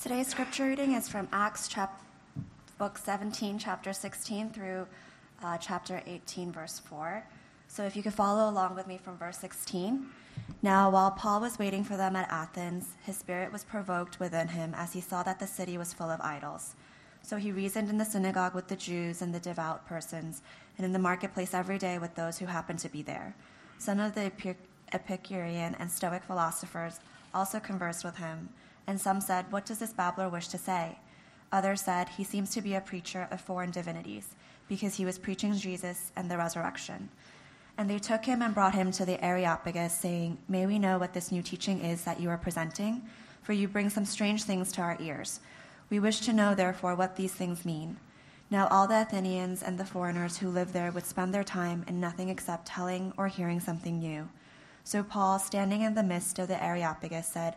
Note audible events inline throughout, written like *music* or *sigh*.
Today's scripture reading is from Acts chap- book 17, chapter 16 through uh, chapter 18, verse 4. So if you could follow along with me from verse 16. Now, while Paul was waiting for them at Athens, his spirit was provoked within him as he saw that the city was full of idols. So he reasoned in the synagogue with the Jews and the devout persons, and in the marketplace every day with those who happened to be there. Some of the Epicurean and Stoic philosophers also conversed with him and some said, What does this babbler wish to say? Others said, He seems to be a preacher of foreign divinities, because he was preaching Jesus and the resurrection. And they took him and brought him to the Areopagus, saying, May we know what this new teaching is that you are presenting? For you bring some strange things to our ears. We wish to know, therefore, what these things mean. Now all the Athenians and the foreigners who lived there would spend their time in nothing except telling or hearing something new. So Paul, standing in the midst of the Areopagus, said,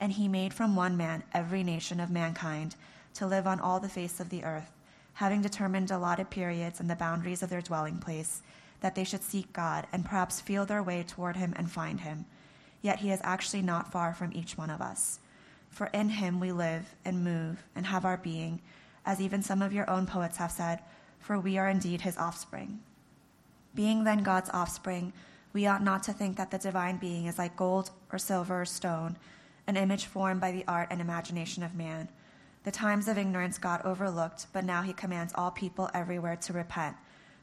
and he made from one man every nation of mankind to live on all the face of the earth, having determined allotted periods and the boundaries of their dwelling place, that they should seek God and perhaps feel their way toward him and find him. Yet he is actually not far from each one of us. For in him we live and move and have our being, as even some of your own poets have said, for we are indeed his offspring. Being then God's offspring, we ought not to think that the divine being is like gold or silver or stone an image formed by the art and imagination of man. The times of ignorance God overlooked, but now he commands all people everywhere to repent,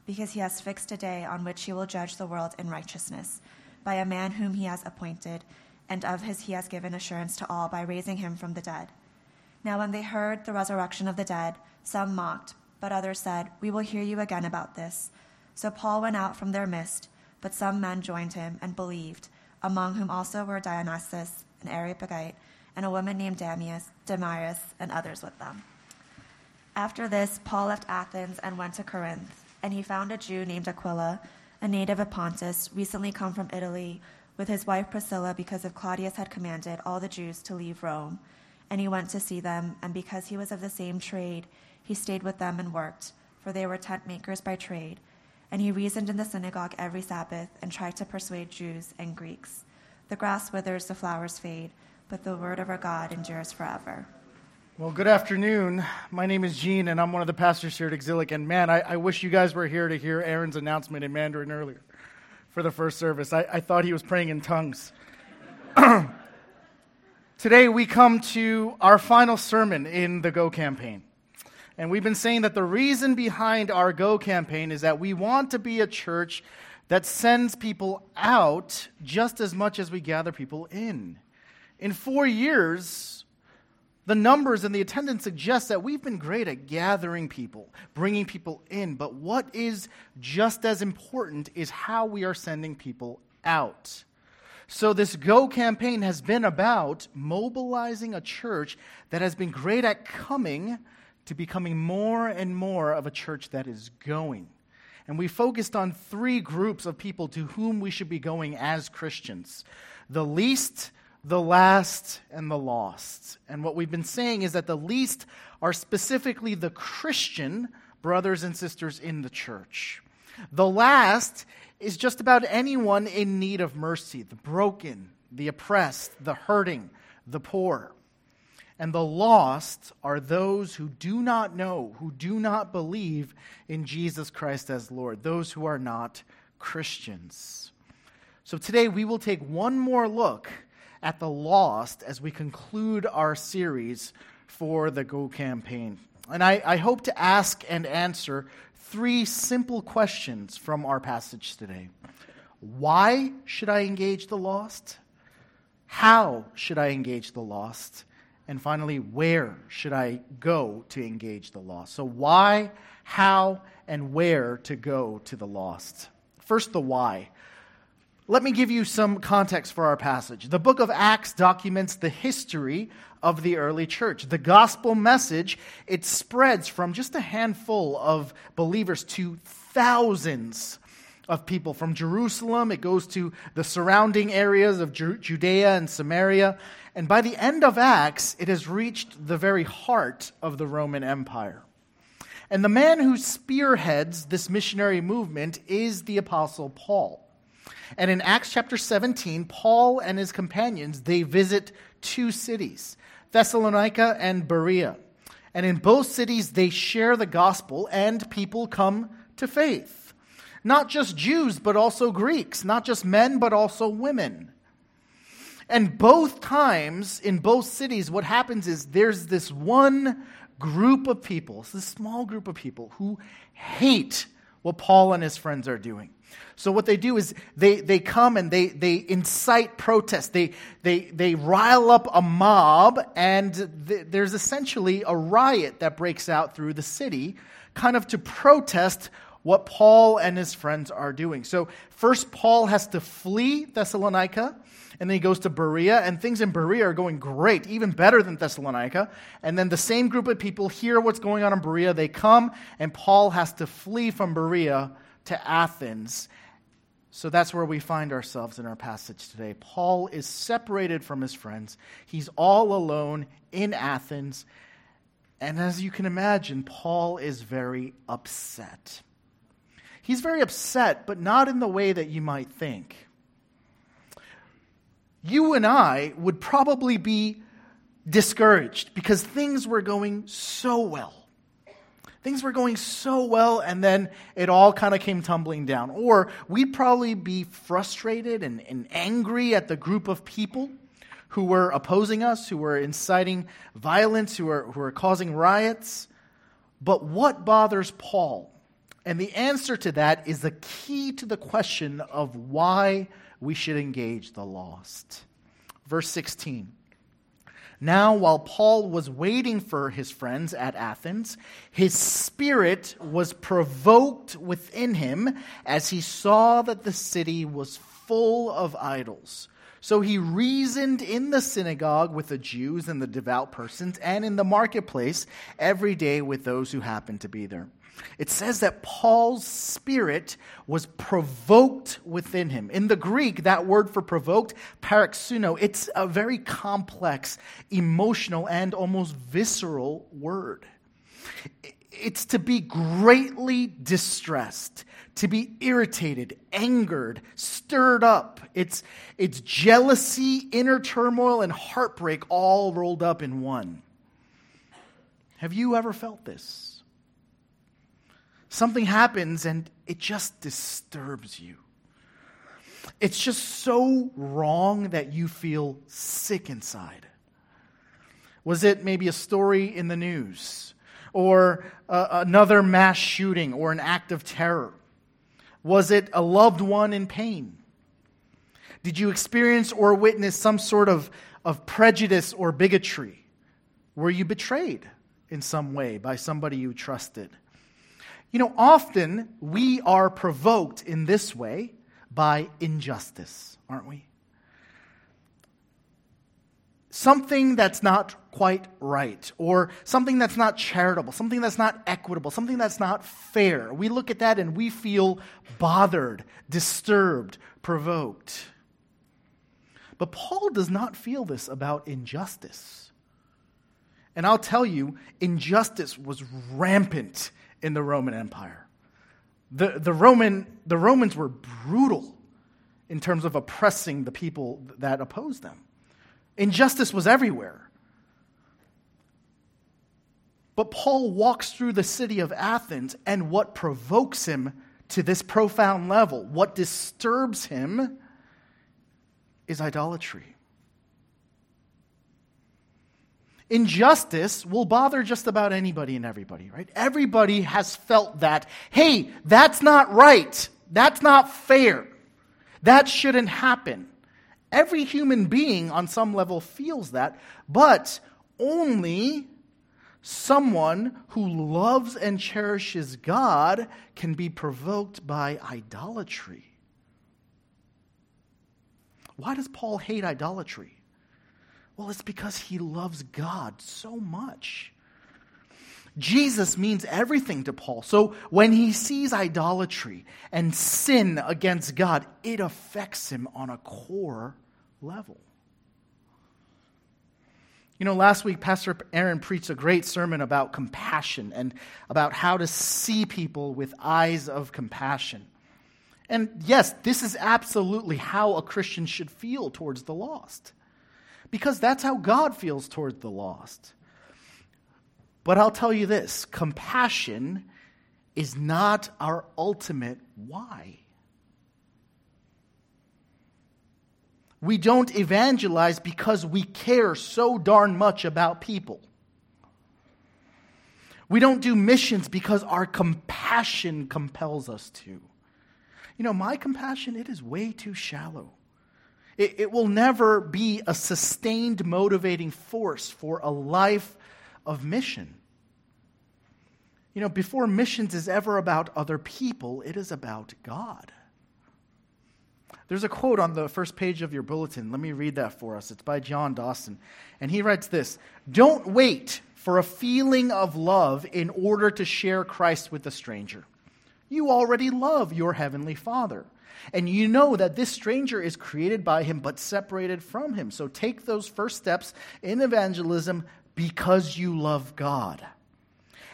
because he has fixed a day on which he will judge the world in righteousness, by a man whom he has appointed, and of his he has given assurance to all by raising him from the dead. Now, when they heard the resurrection of the dead, some mocked, but others said, We will hear you again about this. So Paul went out from their midst, but some men joined him and believed, among whom also were Dionysius an Areopagite, and a woman named Damius, Damaris, and others with them. After this, Paul left Athens and went to Corinth, and he found a Jew named Aquila, a native of Pontus, recently come from Italy, with his wife Priscilla, because of Claudius had commanded all the Jews to leave Rome. And he went to see them, and because he was of the same trade, he stayed with them and worked, for they were tent makers by trade. And he reasoned in the synagogue every Sabbath and tried to persuade Jews and Greeks. The grass withers, the flowers fade, but the word of our God endures forever. Well, good afternoon. My name is Gene, and I'm one of the pastors here at Exilic. And man, I, I wish you guys were here to hear Aaron's announcement in Mandarin earlier for the first service. I, I thought he was praying in tongues. *clears throat* Today, we come to our final sermon in the Go campaign. And we've been saying that the reason behind our Go campaign is that we want to be a church that sends people out just as much as we gather people in. In four years, the numbers and the attendance suggest that we've been great at gathering people, bringing people in. But what is just as important is how we are sending people out. So, this Go campaign has been about mobilizing a church that has been great at coming to becoming more and more of a church that is going. And we focused on three groups of people to whom we should be going as Christians the least, the last, and the lost. And what we've been saying is that the least are specifically the Christian brothers and sisters in the church. The last is just about anyone in need of mercy the broken, the oppressed, the hurting, the poor. And the lost are those who do not know, who do not believe in Jesus Christ as Lord, those who are not Christians. So today we will take one more look at the lost as we conclude our series for the Go campaign. And I, I hope to ask and answer three simple questions from our passage today. Why should I engage the lost? How should I engage the lost? And finally, where should I go to engage the lost? So, why, how, and where to go to the lost. First, the why. Let me give you some context for our passage. The book of Acts documents the history of the early church. The gospel message, it spreads from just a handful of believers to thousands of people from Jerusalem. It goes to the surrounding areas of Judea and Samaria. And by the end of Acts, it has reached the very heart of the Roman Empire. And the man who spearheads this missionary movement is the apostle Paul. And in Acts chapter 17, Paul and his companions, they visit two cities, Thessalonica and Berea. And in both cities, they share the gospel and people come to faith. Not just Jews, but also Greeks. Not just men, but also women. And both times, in both cities, what happens is there's this one group of people, this small group of people who hate what Paul and his friends are doing. So what they do is they, they come and they, they incite protest. They, they, they rile up a mob, and th- there's essentially a riot that breaks out through the city, kind of to protest what Paul and his friends are doing. So first, Paul has to flee Thessalonica, and then he goes to Berea, and things in Berea are going great, even better than Thessalonica. And then the same group of people hear what's going on in Berea. They come, and Paul has to flee from Berea to Athens. So that's where we find ourselves in our passage today. Paul is separated from his friends, he's all alone in Athens. And as you can imagine, Paul is very upset. He's very upset, but not in the way that you might think. You and I would probably be discouraged because things were going so well. Things were going so well, and then it all kind of came tumbling down. Or we'd probably be frustrated and, and angry at the group of people who were opposing us, who were inciting violence, who were, who were causing riots. But what bothers Paul? And the answer to that is the key to the question of why we should engage the lost. Verse 16. Now, while Paul was waiting for his friends at Athens, his spirit was provoked within him as he saw that the city was full of idols. So he reasoned in the synagogue with the Jews and the devout persons, and in the marketplace every day with those who happened to be there. It says that Paul's spirit was provoked within him. In the Greek, that word for provoked, paroxuno, it's a very complex, emotional, and almost visceral word. It's to be greatly distressed, to be irritated, angered, stirred up. It's, it's jealousy, inner turmoil, and heartbreak all rolled up in one. Have you ever felt this? Something happens and it just disturbs you. It's just so wrong that you feel sick inside. Was it maybe a story in the news or uh, another mass shooting or an act of terror? Was it a loved one in pain? Did you experience or witness some sort of, of prejudice or bigotry? Were you betrayed in some way by somebody you trusted? You know, often we are provoked in this way by injustice, aren't we? Something that's not quite right, or something that's not charitable, something that's not equitable, something that's not fair. We look at that and we feel bothered, disturbed, provoked. But Paul does not feel this about injustice. And I'll tell you, injustice was rampant in the Roman Empire. The, the, Roman, the Romans were brutal in terms of oppressing the people that opposed them. Injustice was everywhere. But Paul walks through the city of Athens, and what provokes him to this profound level, what disturbs him, is idolatry. Injustice will bother just about anybody and everybody, right? Everybody has felt that, hey, that's not right. That's not fair. That shouldn't happen. Every human being on some level feels that, but only someone who loves and cherishes God can be provoked by idolatry. Why does Paul hate idolatry? Well, it's because he loves God so much. Jesus means everything to Paul. So when he sees idolatry and sin against God, it affects him on a core level. You know, last week, Pastor Aaron preached a great sermon about compassion and about how to see people with eyes of compassion. And yes, this is absolutely how a Christian should feel towards the lost, because that's how God feels toward the lost. But I'll tell you this compassion is not our ultimate why. We don't evangelize because we care so darn much about people. We don't do missions because our compassion compels us to. You know, my compassion, it is way too shallow. It, it will never be a sustained motivating force for a life of mission. You know, before missions is ever about other people, it is about God. There's a quote on the first page of your bulletin. Let me read that for us. It's by John Dawson. And he writes this Don't wait for a feeling of love in order to share Christ with a stranger. You already love your heavenly Father. And you know that this stranger is created by him but separated from him. So take those first steps in evangelism because you love God.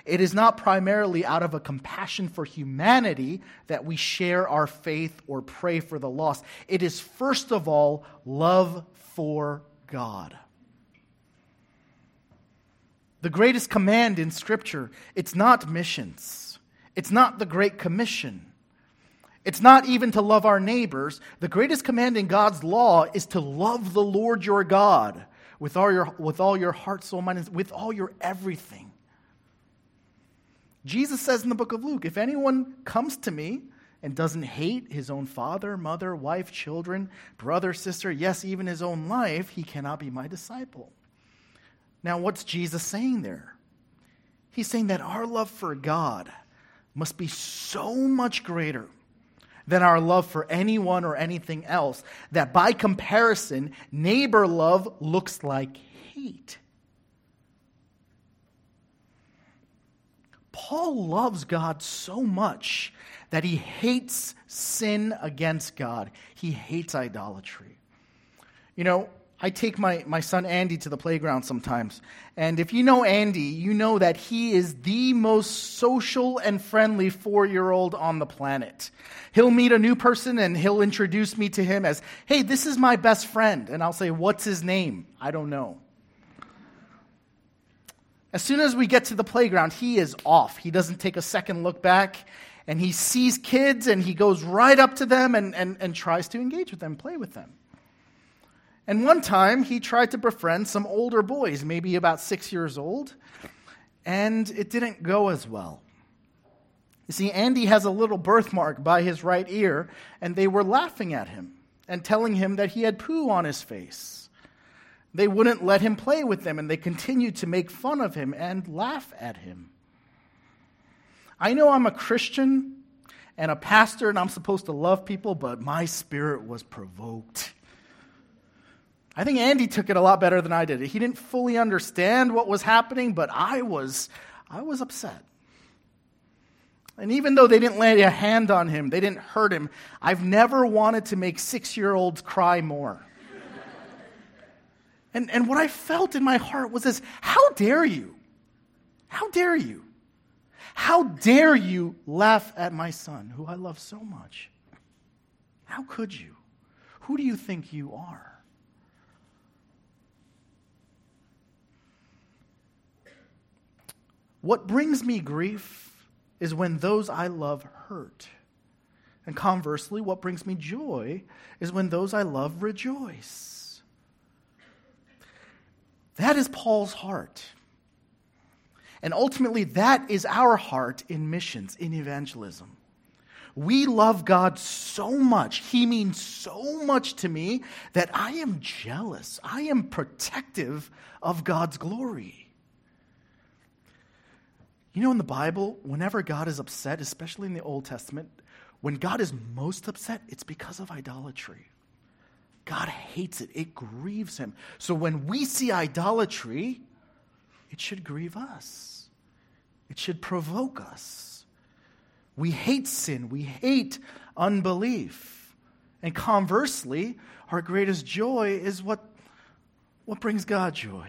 It is not primarily out of a compassion for humanity that we share our faith or pray for the lost. It is first of all love for God. The greatest command in Scripture, it's not missions. It's not the Great Commission. It's not even to love our neighbors. The greatest command in God's law is to love the Lord your God with all your, with all your heart, soul, mind, and with all your everything. Jesus says in the book of Luke if anyone comes to me and doesn't hate his own father, mother, wife, children, brother, sister, yes, even his own life, he cannot be my disciple. Now, what's Jesus saying there? He's saying that our love for God must be so much greater than our love for anyone or anything else that by comparison, neighbor love looks like hate. Paul loves God so much that he hates sin against God. He hates idolatry. You know, I take my, my son Andy to the playground sometimes. And if you know Andy, you know that he is the most social and friendly four year old on the planet. He'll meet a new person and he'll introduce me to him as, hey, this is my best friend. And I'll say, what's his name? I don't know. As soon as we get to the playground, he is off. He doesn't take a second look back. And he sees kids and he goes right up to them and, and, and tries to engage with them, play with them. And one time he tried to befriend some older boys, maybe about six years old, and it didn't go as well. You see, Andy has a little birthmark by his right ear, and they were laughing at him and telling him that he had poo on his face. They wouldn't let him play with them, and they continued to make fun of him and laugh at him. I know I'm a Christian and a pastor, and I'm supposed to love people, but my spirit was provoked. I think Andy took it a lot better than I did. He didn't fully understand what was happening, but I was, I was upset. And even though they didn't lay a hand on him, they didn't hurt him, I've never wanted to make six year olds cry more. *laughs* And, and what I felt in my heart was this how dare you? How dare you? How dare you laugh at my son, who I love so much? How could you? Who do you think you are? What brings me grief is when those I love hurt. And conversely, what brings me joy is when those I love rejoice. That is Paul's heart. And ultimately, that is our heart in missions, in evangelism. We love God so much. He means so much to me that I am jealous. I am protective of God's glory. You know, in the Bible, whenever God is upset, especially in the Old Testament, when God is most upset, it's because of idolatry. God hates it. It grieves him. So when we see idolatry, it should grieve us, it should provoke us. We hate sin, we hate unbelief. And conversely, our greatest joy is what, what brings God joy.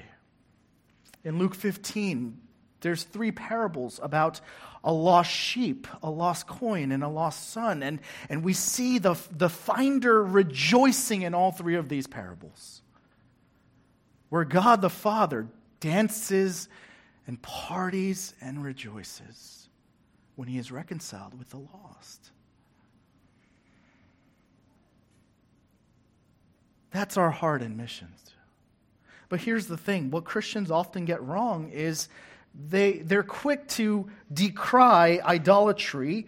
In Luke 15, there's three parables about a lost sheep, a lost coin, and a lost son. And, and we see the, the finder rejoicing in all three of these parables, where God the Father dances and parties and rejoices when he is reconciled with the lost. That's our heart in missions. But here's the thing what Christians often get wrong is they, they're quick to decry idolatry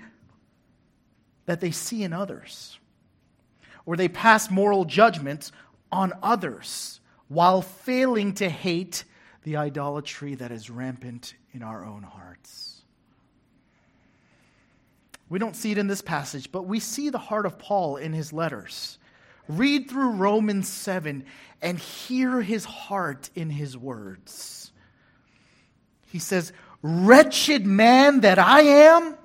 that they see in others, or they pass moral judgments on others while failing to hate the idolatry that is rampant in our own hearts. We don't see it in this passage, but we see the heart of Paul in his letters. Read through Romans 7 and hear his heart in his words. He says, Wretched man that I am.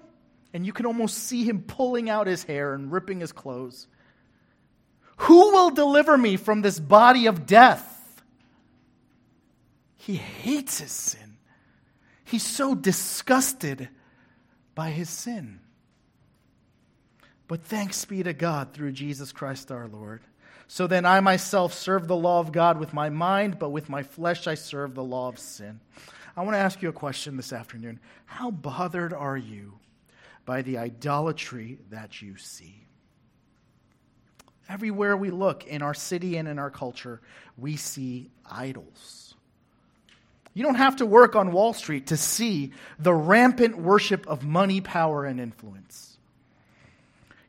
And you can almost see him pulling out his hair and ripping his clothes. Who will deliver me from this body of death? He hates his sin. He's so disgusted by his sin. But thanks be to God through Jesus Christ our Lord. So then I myself serve the law of God with my mind, but with my flesh I serve the law of sin. I want to ask you a question this afternoon. How bothered are you by the idolatry that you see? Everywhere we look in our city and in our culture, we see idols. You don't have to work on Wall Street to see the rampant worship of money, power, and influence.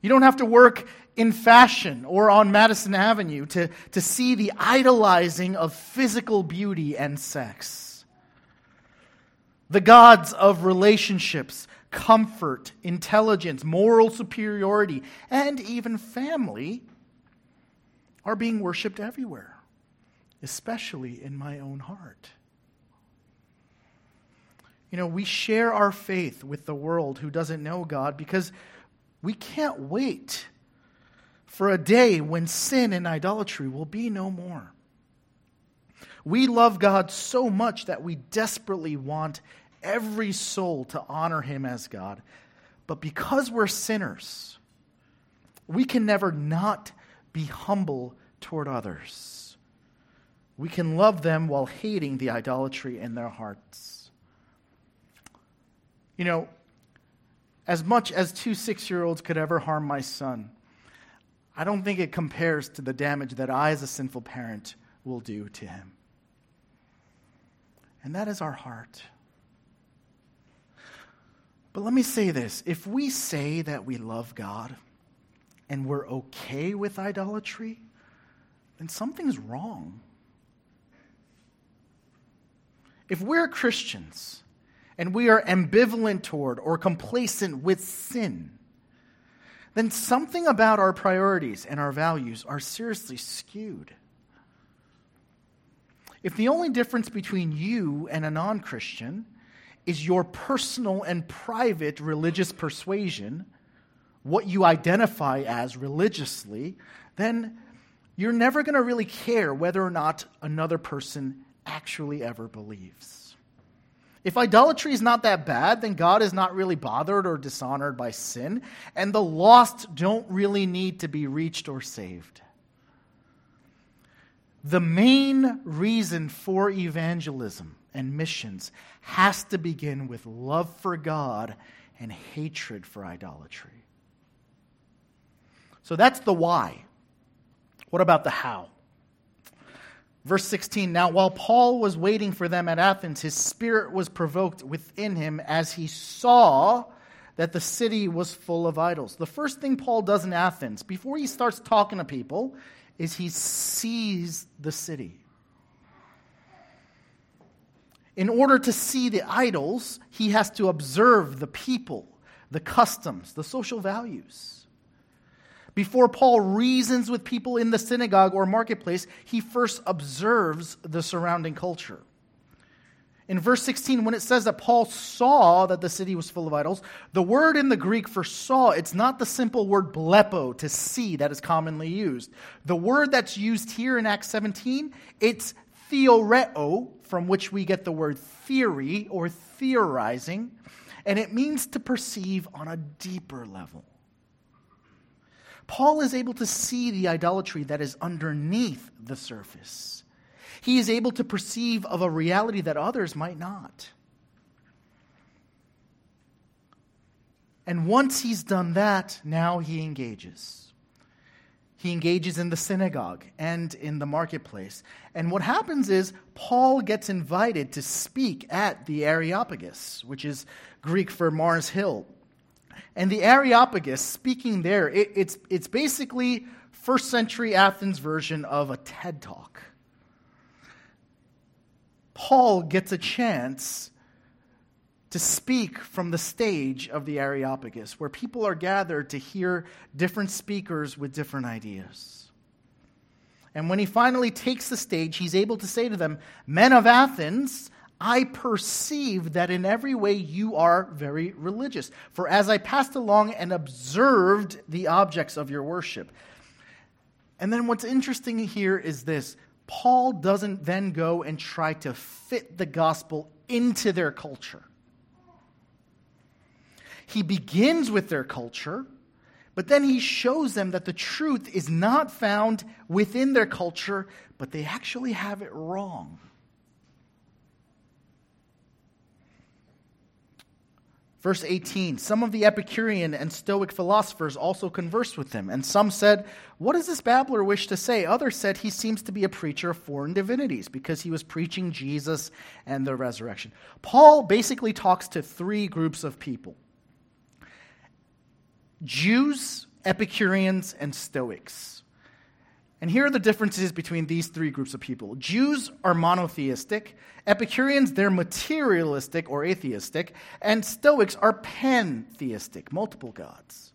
You don't have to work in fashion or on Madison Avenue to, to see the idolizing of physical beauty and sex. The gods of relationships, comfort, intelligence, moral superiority, and even family are being worshiped everywhere, especially in my own heart. You know, we share our faith with the world who doesn't know God because we can't wait for a day when sin and idolatry will be no more. We love God so much that we desperately want every soul to honor Him as God. But because we're sinners, we can never not be humble toward others. We can love them while hating the idolatry in their hearts. You know, as much as two six year olds could ever harm my son, I don't think it compares to the damage that I, as a sinful parent, will do to him. And that is our heart. But let me say this if we say that we love God and we're okay with idolatry, then something's wrong. If we're Christians and we are ambivalent toward or complacent with sin, then something about our priorities and our values are seriously skewed. If the only difference between you and a non Christian is your personal and private religious persuasion, what you identify as religiously, then you're never going to really care whether or not another person actually ever believes. If idolatry is not that bad, then God is not really bothered or dishonored by sin, and the lost don't really need to be reached or saved. The main reason for evangelism and missions has to begin with love for God and hatred for idolatry. So that's the why. What about the how? Verse 16 Now, while Paul was waiting for them at Athens, his spirit was provoked within him as he saw that the city was full of idols. The first thing Paul does in Athens, before he starts talking to people, is he sees the city. In order to see the idols, he has to observe the people, the customs, the social values. Before Paul reasons with people in the synagogue or marketplace, he first observes the surrounding culture. In verse 16, when it says that Paul saw that the city was full of idols, the word in the Greek for saw, it's not the simple word blepo, to see, that is commonly used. The word that's used here in Acts 17, it's theoreo, from which we get the word theory or theorizing, and it means to perceive on a deeper level. Paul is able to see the idolatry that is underneath the surface. He is able to perceive of a reality that others might not. And once he's done that, now he engages. He engages in the synagogue and in the marketplace. And what happens is Paul gets invited to speak at the Areopagus, which is Greek for Mars Hill. And the Areopagus, speaking there, it, it's, it's basically first century Athens version of a TED talk. Paul gets a chance to speak from the stage of the Areopagus, where people are gathered to hear different speakers with different ideas. And when he finally takes the stage, he's able to say to them, Men of Athens, I perceive that in every way you are very religious. For as I passed along and observed the objects of your worship. And then what's interesting here is this Paul doesn't then go and try to fit the gospel into their culture. He begins with their culture, but then he shows them that the truth is not found within their culture, but they actually have it wrong. Verse 18 Some of the Epicurean and Stoic philosophers also conversed with him, and some said, What does this babbler wish to say? Others said, He seems to be a preacher of foreign divinities because he was preaching Jesus and the resurrection. Paul basically talks to three groups of people Jews, Epicureans, and Stoics. And here are the differences between these three groups of people. Jews are monotheistic, Epicureans, they're materialistic or atheistic, and Stoics are pantheistic, multiple gods.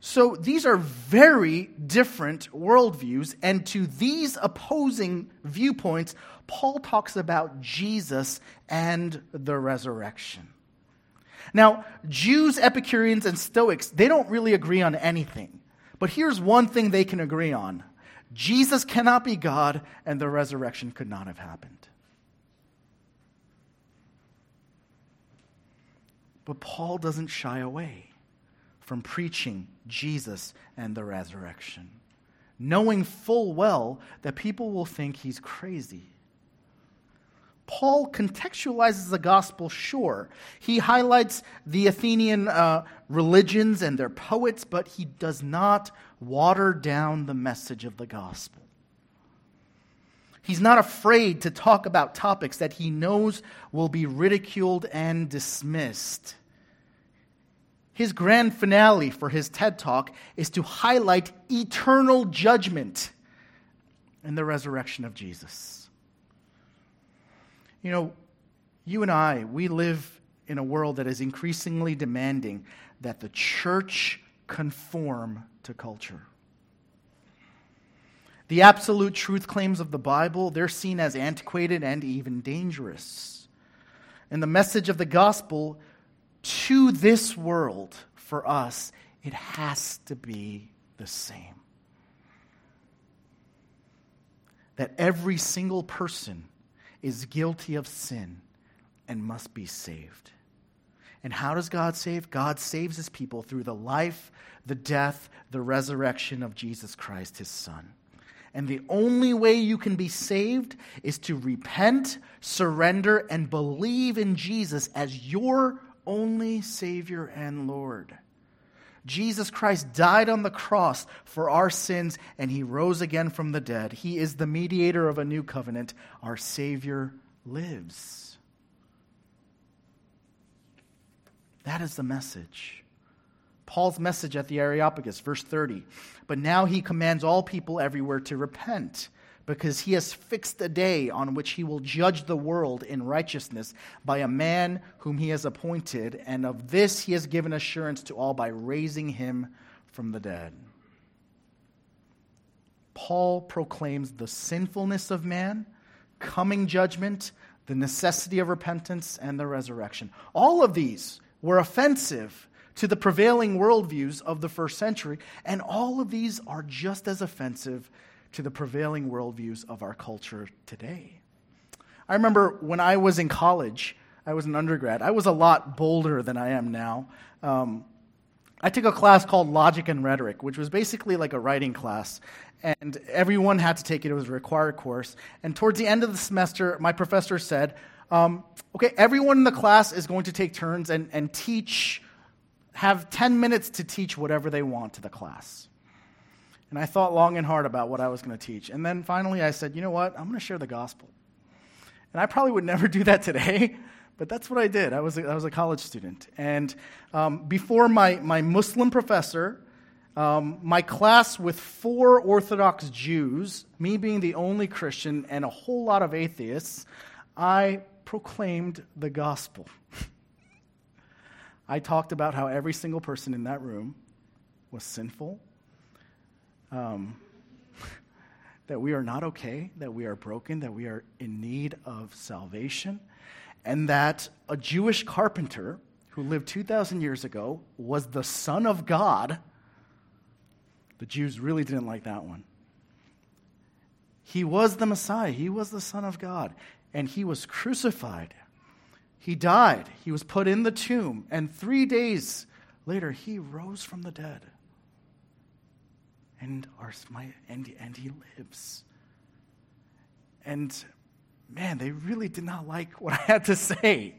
So these are very different worldviews, and to these opposing viewpoints, Paul talks about Jesus and the resurrection. Now, Jews, Epicureans, and Stoics, they don't really agree on anything. But here's one thing they can agree on Jesus cannot be God, and the resurrection could not have happened. But Paul doesn't shy away from preaching Jesus and the resurrection, knowing full well that people will think he's crazy. Paul contextualizes the gospel, sure. He highlights the Athenian uh, religions and their poets, but he does not water down the message of the gospel. He's not afraid to talk about topics that he knows will be ridiculed and dismissed. His grand finale for his TED Talk is to highlight eternal judgment and the resurrection of Jesus. You know, you and I, we live in a world that is increasingly demanding that the church conform to culture. The absolute truth claims of the Bible, they're seen as antiquated and even dangerous. And the message of the gospel to this world, for us, it has to be the same. That every single person is guilty of sin and must be saved. And how does God save? God saves his people through the life, the death, the resurrection of Jesus Christ, his Son. And the only way you can be saved is to repent, surrender, and believe in Jesus as your only Savior and Lord. Jesus Christ died on the cross for our sins and he rose again from the dead. He is the mediator of a new covenant. Our Savior lives. That is the message. Paul's message at the Areopagus, verse 30. But now he commands all people everywhere to repent because he has fixed a day on which he will judge the world in righteousness by a man whom he has appointed, and of this he has given assurance to all by raising him from the dead. Paul proclaims the sinfulness of man, coming judgment, the necessity of repentance, and the resurrection. All of these were offensive to the prevailing worldviews of the first century, and all of these are just as offensive to the prevailing worldviews of our culture today. I remember when I was in college, I was an undergrad, I was a lot bolder than I am now. Um, I took a class called Logic and Rhetoric, which was basically like a writing class. And everyone had to take it. It was a required course. And towards the end of the semester, my professor said, um, okay, everyone in the class is going to take turns and, and teach, have 10 minutes to teach whatever they want to the class. And I thought long and hard about what I was going to teach. And then finally I said, you know what? I'm going to share the gospel. And I probably would never *laughs* do that today, but that's what I did. I was a, I was a college student. And um, before my, my Muslim professor, um, my class with four Orthodox Jews, me being the only Christian, and a whole lot of atheists, I proclaimed the gospel. *laughs* I talked about how every single person in that room was sinful, um, that we are not okay, that we are broken, that we are in need of salvation, and that a Jewish carpenter who lived 2,000 years ago was the Son of God. The Jews really didn't like that one. He was the Messiah, he was the Son of God, and he was crucified. He died, he was put in the tomb, and three days later, he rose from the dead. And, our, and, and he lives. And man, they really did not like what *laughs* I had to say.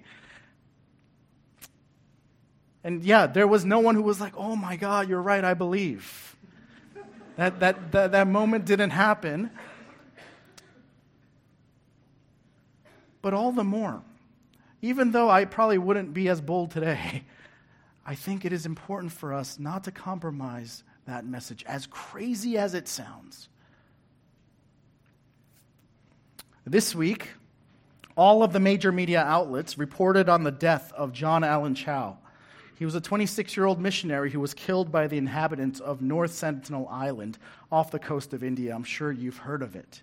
And yeah, there was no one who was like, oh my God, you're right, I believe. That, that, that, that moment didn't happen. But all the more, even though I probably wouldn't be as bold today, *laughs* I think it is important for us not to compromise that message, as crazy as it sounds. This week, all of the major media outlets reported on the death of John Allen Chau. He was a 26 year old missionary who was killed by the inhabitants of North Sentinel Island off the coast of India. I'm sure you've heard of it.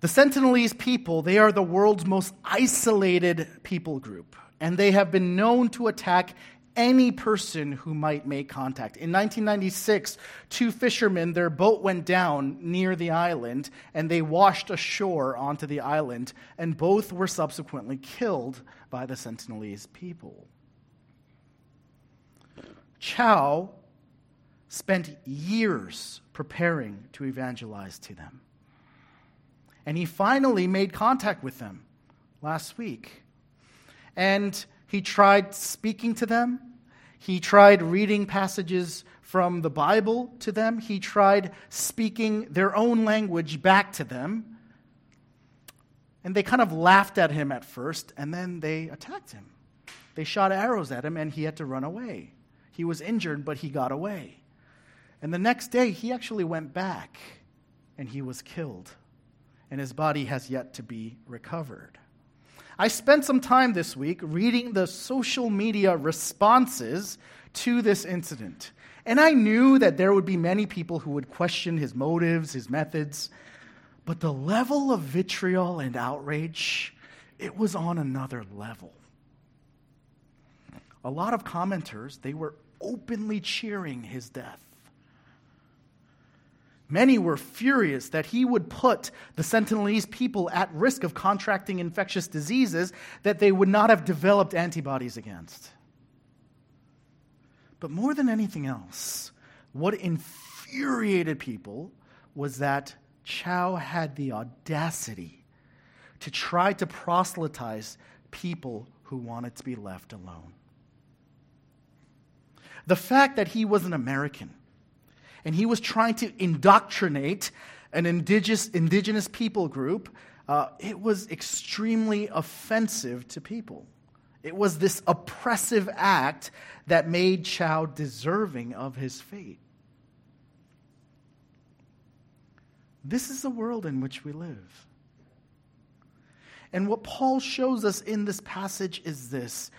The Sentinelese people, they are the world's most isolated people group, and they have been known to attack any person who might make contact. In 1996, two fishermen, their boat went down near the island and they washed ashore onto the island, and both were subsequently killed by the Sentinelese people. Chau spent years preparing to evangelize to them. And he finally made contact with them last week. And he tried speaking to them. He tried reading passages from the Bible to them. He tried speaking their own language back to them. And they kind of laughed at him at first, and then they attacked him. They shot arrows at him, and he had to run away. He was injured, but he got away. And the next day, he actually went back, and he was killed. And his body has yet to be recovered. I spent some time this week reading the social media responses to this incident. And I knew that there would be many people who would question his motives, his methods. But the level of vitriol and outrage, it was on another level. A lot of commenters, they were openly cheering his death. Many were furious that he would put the Sentinelese people at risk of contracting infectious diseases that they would not have developed antibodies against. But more than anything else, what infuriated people was that Chau had the audacity to try to proselytize people who wanted to be left alone. The fact that he was an American and he was trying to indoctrinate an indigenous, indigenous people group, uh, it was extremely offensive to people. It was this oppressive act that made Chau deserving of his fate. This is the world in which we live. And what Paul shows us in this passage is this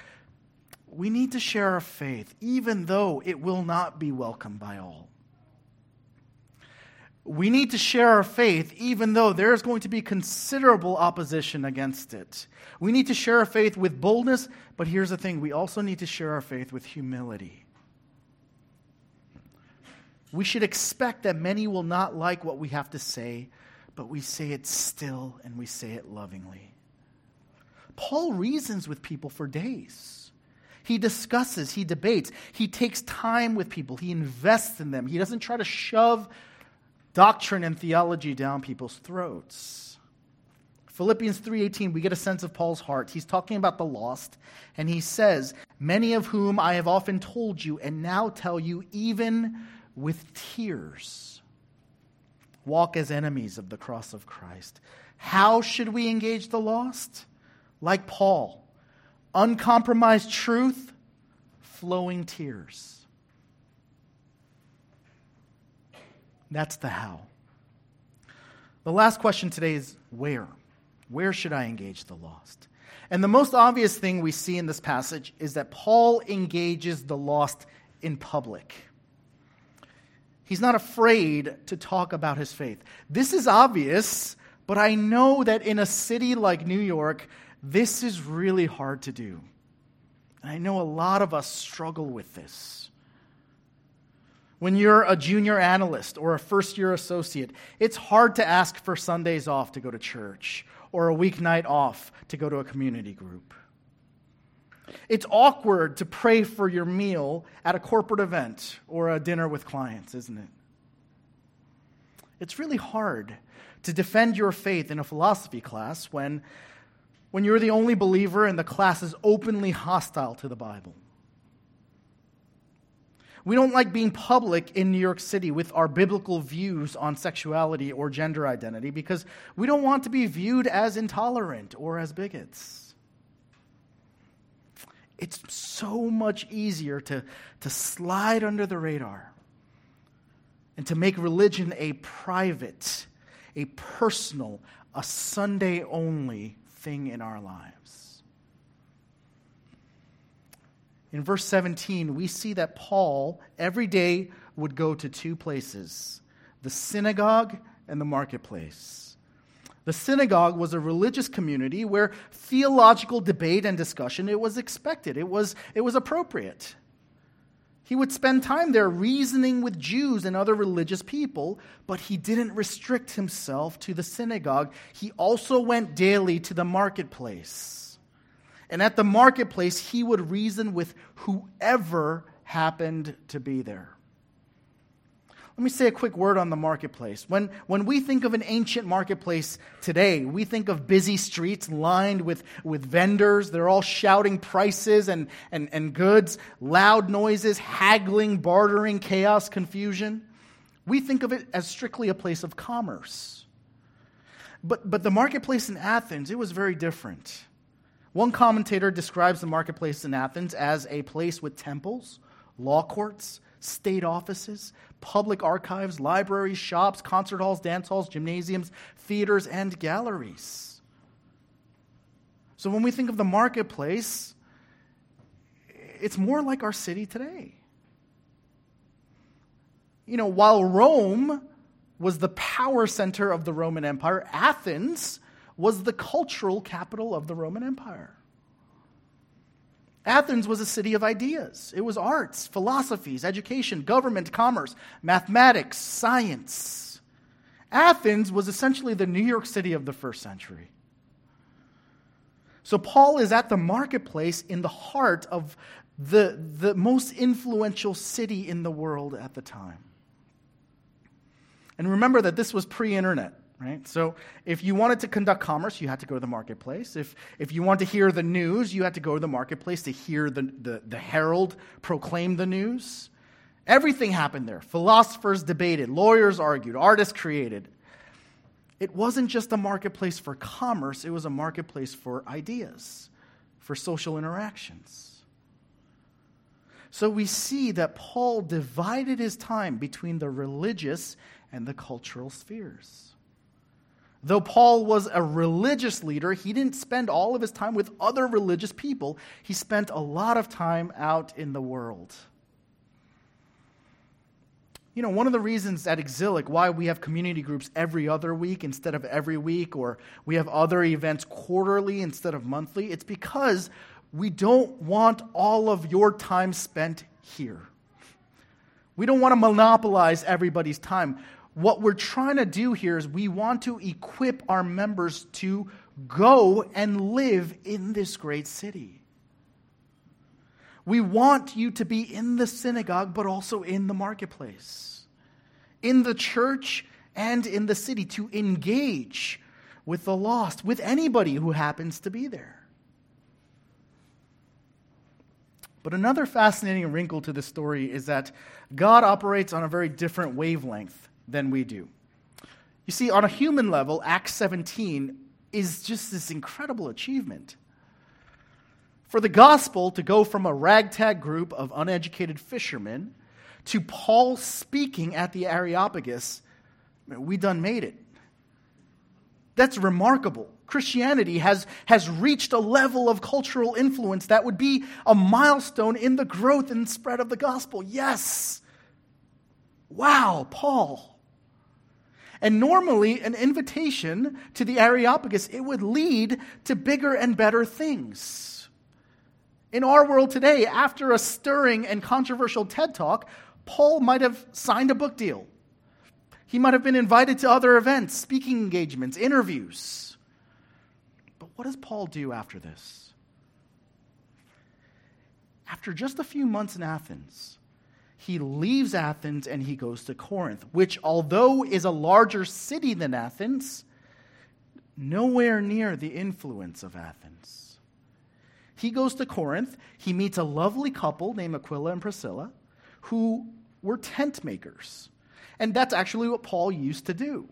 we need to share our faith, even though it will not be welcomed by all. We need to share our faith even though there's going to be considerable opposition against it. We need to share our faith with boldness, but here's the thing we also need to share our faith with humility. We should expect that many will not like what we have to say, but we say it still and we say it lovingly. Paul reasons with people for days. He discusses, he debates, he takes time with people, he invests in them. He doesn't try to shove doctrine and theology down people's throats. Philippians 3:18 we get a sense of Paul's heart. He's talking about the lost and he says, "Many of whom I have often told you and now tell you even with tears walk as enemies of the cross of Christ." How should we engage the lost? Like Paul, uncompromised truth, flowing tears. That's the how. The last question today is where? Where should I engage the lost? And the most obvious thing we see in this passage is that Paul engages the lost in public. He's not afraid to talk about his faith. This is obvious, but I know that in a city like New York, this is really hard to do. And I know a lot of us struggle with this. When you're a junior analyst or a first year associate, it's hard to ask for Sundays off to go to church or a weeknight off to go to a community group. It's awkward to pray for your meal at a corporate event or a dinner with clients, isn't it? It's really hard to defend your faith in a philosophy class when, when you're the only believer and the class is openly hostile to the Bible. We don't like being public in New York City with our biblical views on sexuality or gender identity because we don't want to be viewed as intolerant or as bigots. It's so much easier to, to slide under the radar and to make religion a private, a personal, a Sunday only thing in our lives. In verse 17, we see that Paul every day would go to two places the synagogue and the marketplace. The synagogue was a religious community where theological debate and discussion it was expected. It was, it was appropriate. He would spend time there reasoning with Jews and other religious people, but he didn't restrict himself to the synagogue. He also went daily to the marketplace. And at the marketplace, he would reason with whoever happened to be there. Let me say a quick word on the marketplace. When, when we think of an ancient marketplace today, we think of busy streets lined with, with vendors. They're all shouting prices and, and, and goods, loud noises, haggling, bartering, chaos, confusion. We think of it as strictly a place of commerce. But, but the marketplace in Athens, it was very different. One commentator describes the marketplace in Athens as a place with temples, law courts, state offices, public archives, libraries, shops, concert halls, dance halls, gymnasiums, theaters, and galleries. So when we think of the marketplace, it's more like our city today. You know, while Rome was the power center of the Roman Empire, Athens was the cultural capital of the Roman Empire. Athens was a city of ideas. It was arts, philosophies, education, government, commerce, mathematics, science. Athens was essentially the New York City of the first century. So Paul is at the marketplace in the heart of the, the most influential city in the world at the time. And remember that this was pre internet right? So if you wanted to conduct commerce, you had to go to the marketplace. If, if you want to hear the news, you had to go to the marketplace to hear the, the, the herald proclaim the news. Everything happened there. Philosophers debated, lawyers argued, artists created. It wasn't just a marketplace for commerce, it was a marketplace for ideas, for social interactions. So we see that Paul divided his time between the religious and the cultural spheres. Though Paul was a religious leader, he didn't spend all of his time with other religious people. He spent a lot of time out in the world. You know, one of the reasons at Exilic why we have community groups every other week instead of every week, or we have other events quarterly instead of monthly, it's because we don't want all of your time spent here. We don't want to monopolize everybody's time. What we're trying to do here is we want to equip our members to go and live in this great city. We want you to be in the synagogue, but also in the marketplace, in the church and in the city, to engage with the lost, with anybody who happens to be there. But another fascinating wrinkle to this story is that God operates on a very different wavelength than we do. You see, on a human level, Acts 17 is just this incredible achievement. For the gospel to go from a ragtag group of uneducated fishermen to Paul speaking at the Areopagus, we done made it. That's remarkable. Christianity has, has reached a level of cultural influence that would be a milestone in the growth and spread of the gospel. Yes. Wow, Paul. And normally, an invitation to the Areopagus, it would lead to bigger and better things. In our world today, after a stirring and controversial TED talk, Paul might have signed a book deal. He might have been invited to other events, speaking engagements, interviews. But what does Paul do after this? After just a few months in Athens, he leaves Athens and he goes to Corinth, which, although is a larger city than Athens, nowhere near the influence of Athens. He goes to Corinth. He meets a lovely couple named Aquila and Priscilla who were tent makers. And that's actually what Paul used to do.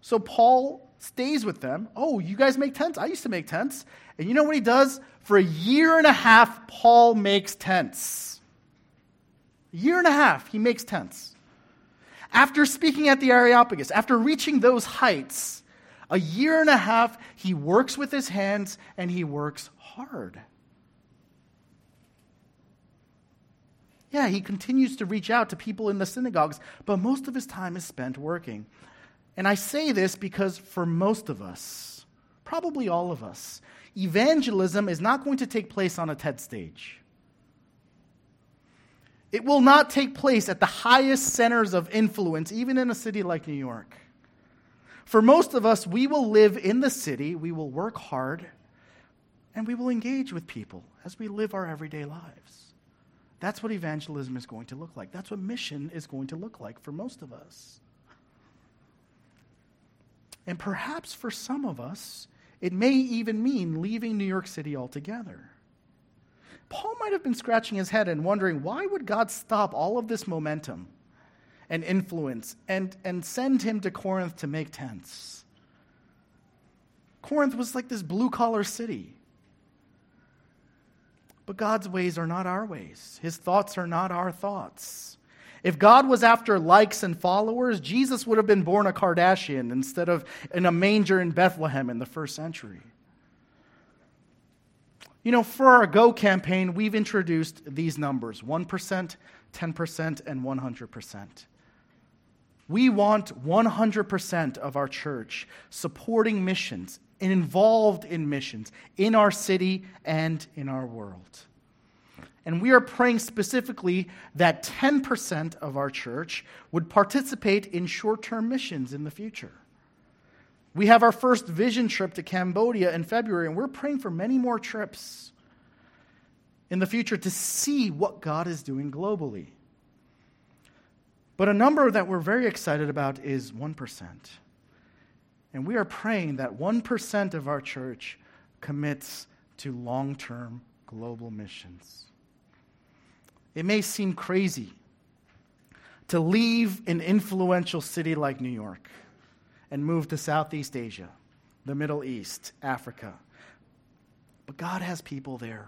So Paul stays with them. Oh, you guys make tents? I used to make tents. And you know what he does? For a year and a half, Paul makes tents. Year and a half, he makes tents. After speaking at the Areopagus, after reaching those heights, a year and a half, he works with his hands and he works hard. Yeah, he continues to reach out to people in the synagogues, but most of his time is spent working. And I say this because for most of us, probably all of us, evangelism is not going to take place on a TED stage. It will not take place at the highest centers of influence, even in a city like New York. For most of us, we will live in the city, we will work hard, and we will engage with people as we live our everyday lives. That's what evangelism is going to look like. That's what mission is going to look like for most of us. And perhaps for some of us, it may even mean leaving New York City altogether. Paul might have been scratching his head and wondering why would God stop all of this momentum and influence and, and send him to Corinth to make tents? Corinth was like this blue collar city. But God's ways are not our ways, His thoughts are not our thoughts. If God was after likes and followers, Jesus would have been born a Kardashian instead of in a manger in Bethlehem in the first century. You know, for our Go campaign, we've introduced these numbers 1%, 10%, and 100%. We want 100% of our church supporting missions and involved in missions in our city and in our world. And we are praying specifically that 10% of our church would participate in short term missions in the future. We have our first vision trip to Cambodia in February, and we're praying for many more trips in the future to see what God is doing globally. But a number that we're very excited about is 1%. And we are praying that 1% of our church commits to long term global missions. It may seem crazy to leave an influential city like New York and move to Southeast Asia, the Middle East, Africa. But God has people there.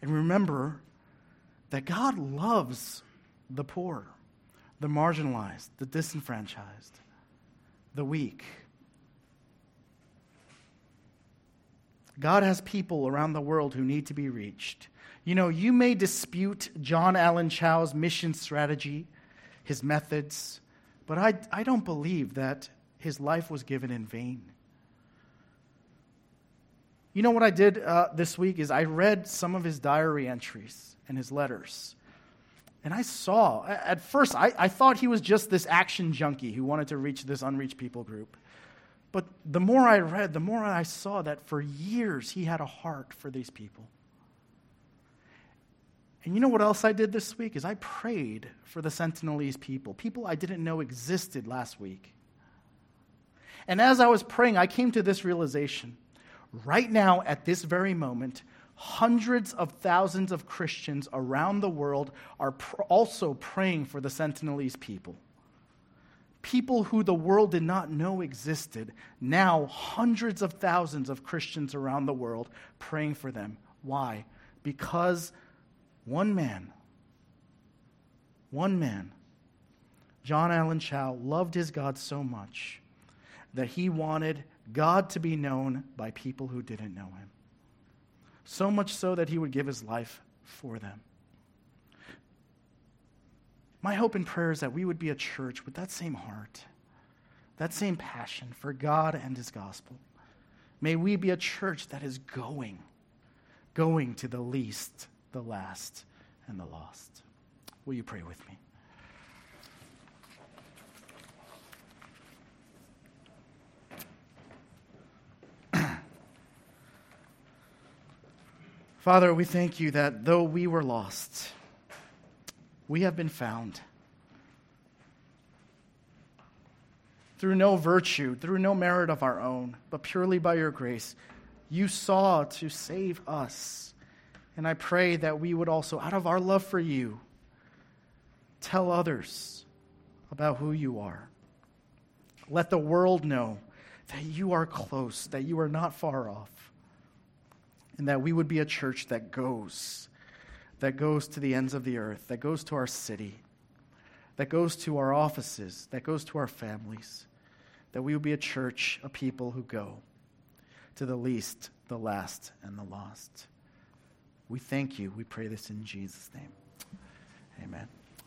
And remember that God loves the poor, the marginalized, the disenfranchised the weak. God has people around the world who need to be reached. You know, you may dispute John Allen Chau's mission strategy his methods, but I, I don't believe that his life was given in vain. You know what I did uh, this week is I read some of his diary entries and his letters. And I saw, at first, I, I thought he was just this action junkie who wanted to reach this unreached people group. But the more I read, the more I saw that for years he had a heart for these people. And you know what else I did this week? Is I prayed for the Sentinelese people, people I didn't know existed last week. And as I was praying, I came to this realization Right now, at this very moment, hundreds of thousands of Christians around the world are pr- also praying for the Sentinelese people. People who the world did not know existed, now hundreds of thousands of Christians around the world praying for them. Why? Because one man, one man, John Allen Chau loved his God so much that he wanted God to be known by people who didn't know him. So much so that he would give his life for them. My hope and prayer is that we would be a church with that same heart, that same passion for God and his gospel. May we be a church that is going, going to the least, the last, and the lost. Will you pray with me? *clears throat* Father, we thank you that though we were lost, we have been found. Through no virtue, through no merit of our own, but purely by your grace, you saw to save us. And I pray that we would also, out of our love for you, tell others about who you are. Let the world know that you are close, that you are not far off and that we would be a church that goes, that goes to the ends of the earth, that goes to our city, that goes to our offices, that goes to our families, that we would be a church, a people who go to the least, the last, and the lost. We thank you. We pray this in Jesus' name. Amen.